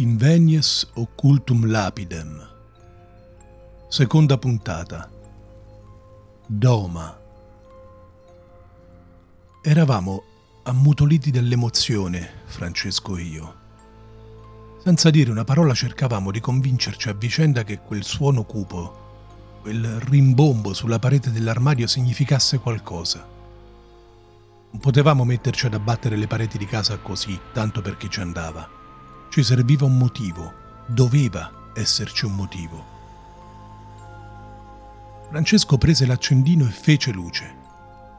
Invenies occultum lapidem. Seconda puntata. Doma. Eravamo ammutoliti dall'emozione, Francesco e io. Senza dire una parola cercavamo di convincerci a vicenda che quel suono cupo, quel rimbombo sulla parete dell'armadio significasse qualcosa. Non potevamo metterci ad abbattere le pareti di casa così, tanto perché ci andava ci serviva un motivo, doveva esserci un motivo. Francesco prese l'accendino e fece luce.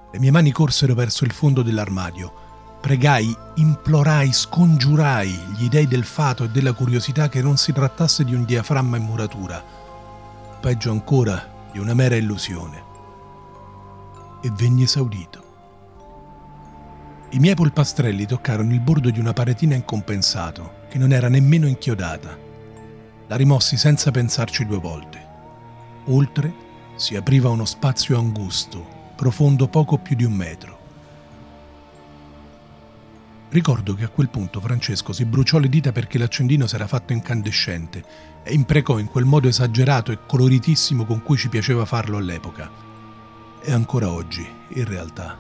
Le mie mani corsero verso il fondo dell'armadio. Pregai, implorai, scongiurai gli dei del fato e della curiosità che non si trattasse di un diaframma in muratura, peggio ancora di una mera illusione. E venni esaudito. I miei polpastrelli toccarono il bordo di una paretina incompensato, che non era nemmeno inchiodata. La rimossi senza pensarci due volte. Oltre si apriva uno spazio angusto, profondo poco più di un metro. Ricordo che a quel punto Francesco si bruciò le dita perché l'accendino s'era fatto incandescente e imprecò in quel modo esagerato e coloritissimo con cui ci piaceva farlo all'epoca. E ancora oggi, in realtà.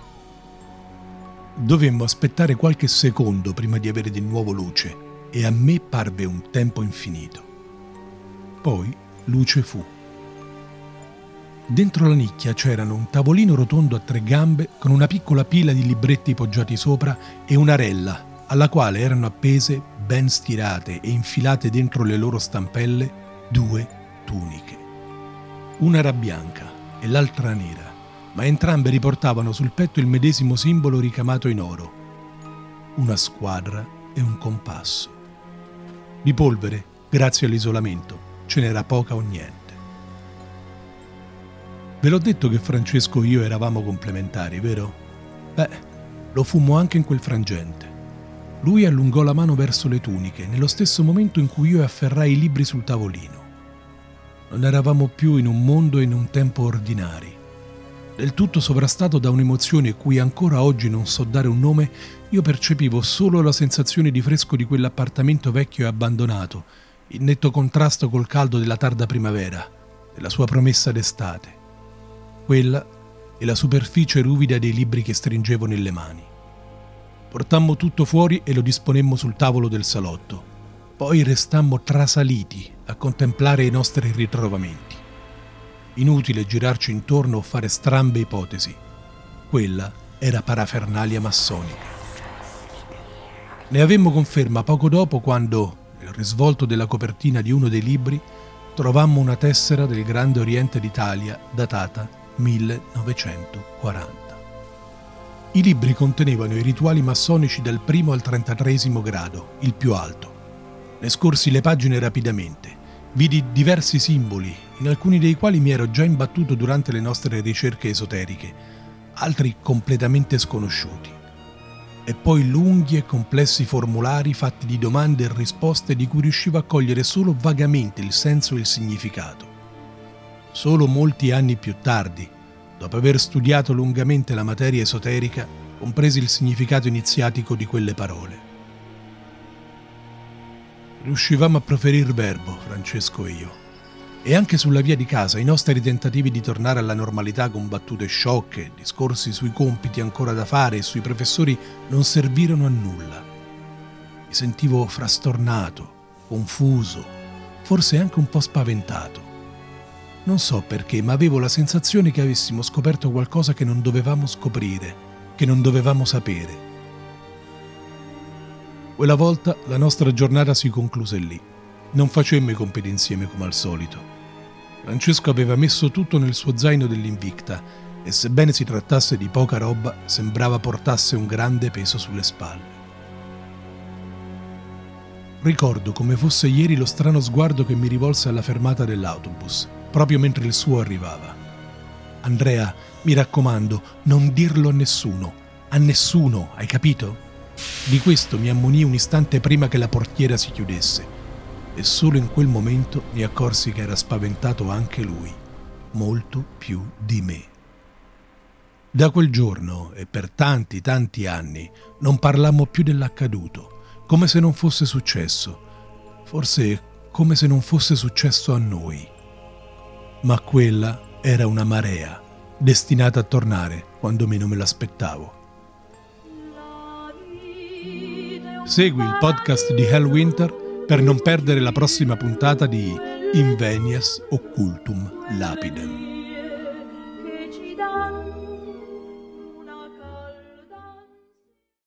Dovemmo aspettare qualche secondo prima di avere di nuovo luce e a me parve un tempo infinito. Poi luce fu. Dentro la nicchia c'erano un tavolino rotondo a tre gambe con una piccola pila di libretti poggiati sopra e una rella alla quale erano appese, ben stirate e infilate dentro le loro stampelle, due tuniche. Una era bianca e l'altra nera ma entrambe riportavano sul petto il medesimo simbolo ricamato in oro, una squadra e un compasso. Di polvere, grazie all'isolamento, ce n'era poca o niente. Ve l'ho detto che Francesco e io eravamo complementari, vero? Beh, lo fummo anche in quel frangente. Lui allungò la mano verso le tuniche, nello stesso momento in cui io afferrai i libri sul tavolino. Non eravamo più in un mondo e in un tempo ordinari del tutto sovrastato da un'emozione cui ancora oggi non so dare un nome, io percepivo solo la sensazione di fresco di quell'appartamento vecchio e abbandonato, in netto contrasto col caldo della tarda primavera, della sua promessa d'estate. Quella e la superficie ruvida dei libri che stringevo nelle mani. Portammo tutto fuori e lo disponemmo sul tavolo del salotto. Poi restammo trasaliti a contemplare i nostri ritrovamenti. Inutile girarci intorno o fare strambe ipotesi. Quella era parafernalia massonica. Ne avemmo conferma poco dopo quando, nel risvolto della copertina di uno dei libri, trovammo una tessera del Grande Oriente d'Italia datata 1940. I libri contenevano i rituali massonici dal primo al trentatreesimo grado, il più alto. Ne scorsi le pagine rapidamente Vidi diversi simboli, in alcuni dei quali mi ero già imbattuto durante le nostre ricerche esoteriche, altri completamente sconosciuti. E poi lunghi e complessi formulari fatti di domande e risposte di cui riuscivo a cogliere solo vagamente il senso e il significato. Solo molti anni più tardi, dopo aver studiato lungamente la materia esoterica, compresi il significato iniziatico di quelle parole. Riuscivamo a proferire verbo, Francesco e io. E anche sulla via di casa i nostri tentativi di tornare alla normalità con battute sciocche, discorsi sui compiti ancora da fare e sui professori non servirono a nulla. Mi sentivo frastornato, confuso, forse anche un po' spaventato. Non so perché, ma avevo la sensazione che avessimo scoperto qualcosa che non dovevamo scoprire, che non dovevamo sapere quella volta la nostra giornata si concluse lì. Non facemmo i compiti insieme come al solito. Francesco aveva messo tutto nel suo zaino dell'Invicta e sebbene si trattasse di poca roba, sembrava portasse un grande peso sulle spalle. Ricordo come fosse ieri lo strano sguardo che mi rivolse alla fermata dell'autobus, proprio mentre il suo arrivava. Andrea, mi raccomando, non dirlo a nessuno. A nessuno, hai capito? Di questo mi ammonì un istante prima che la portiera si chiudesse e solo in quel momento mi accorsi che era spaventato anche lui, molto più di me. Da quel giorno e per tanti, tanti anni non parlammo più dell'accaduto, come se non fosse successo, forse come se non fosse successo a noi. Ma quella era una marea, destinata a tornare quando meno me l'aspettavo. Segui il podcast di Hell Winter per non perdere la prossima puntata di Invenias Occultum Lapidem.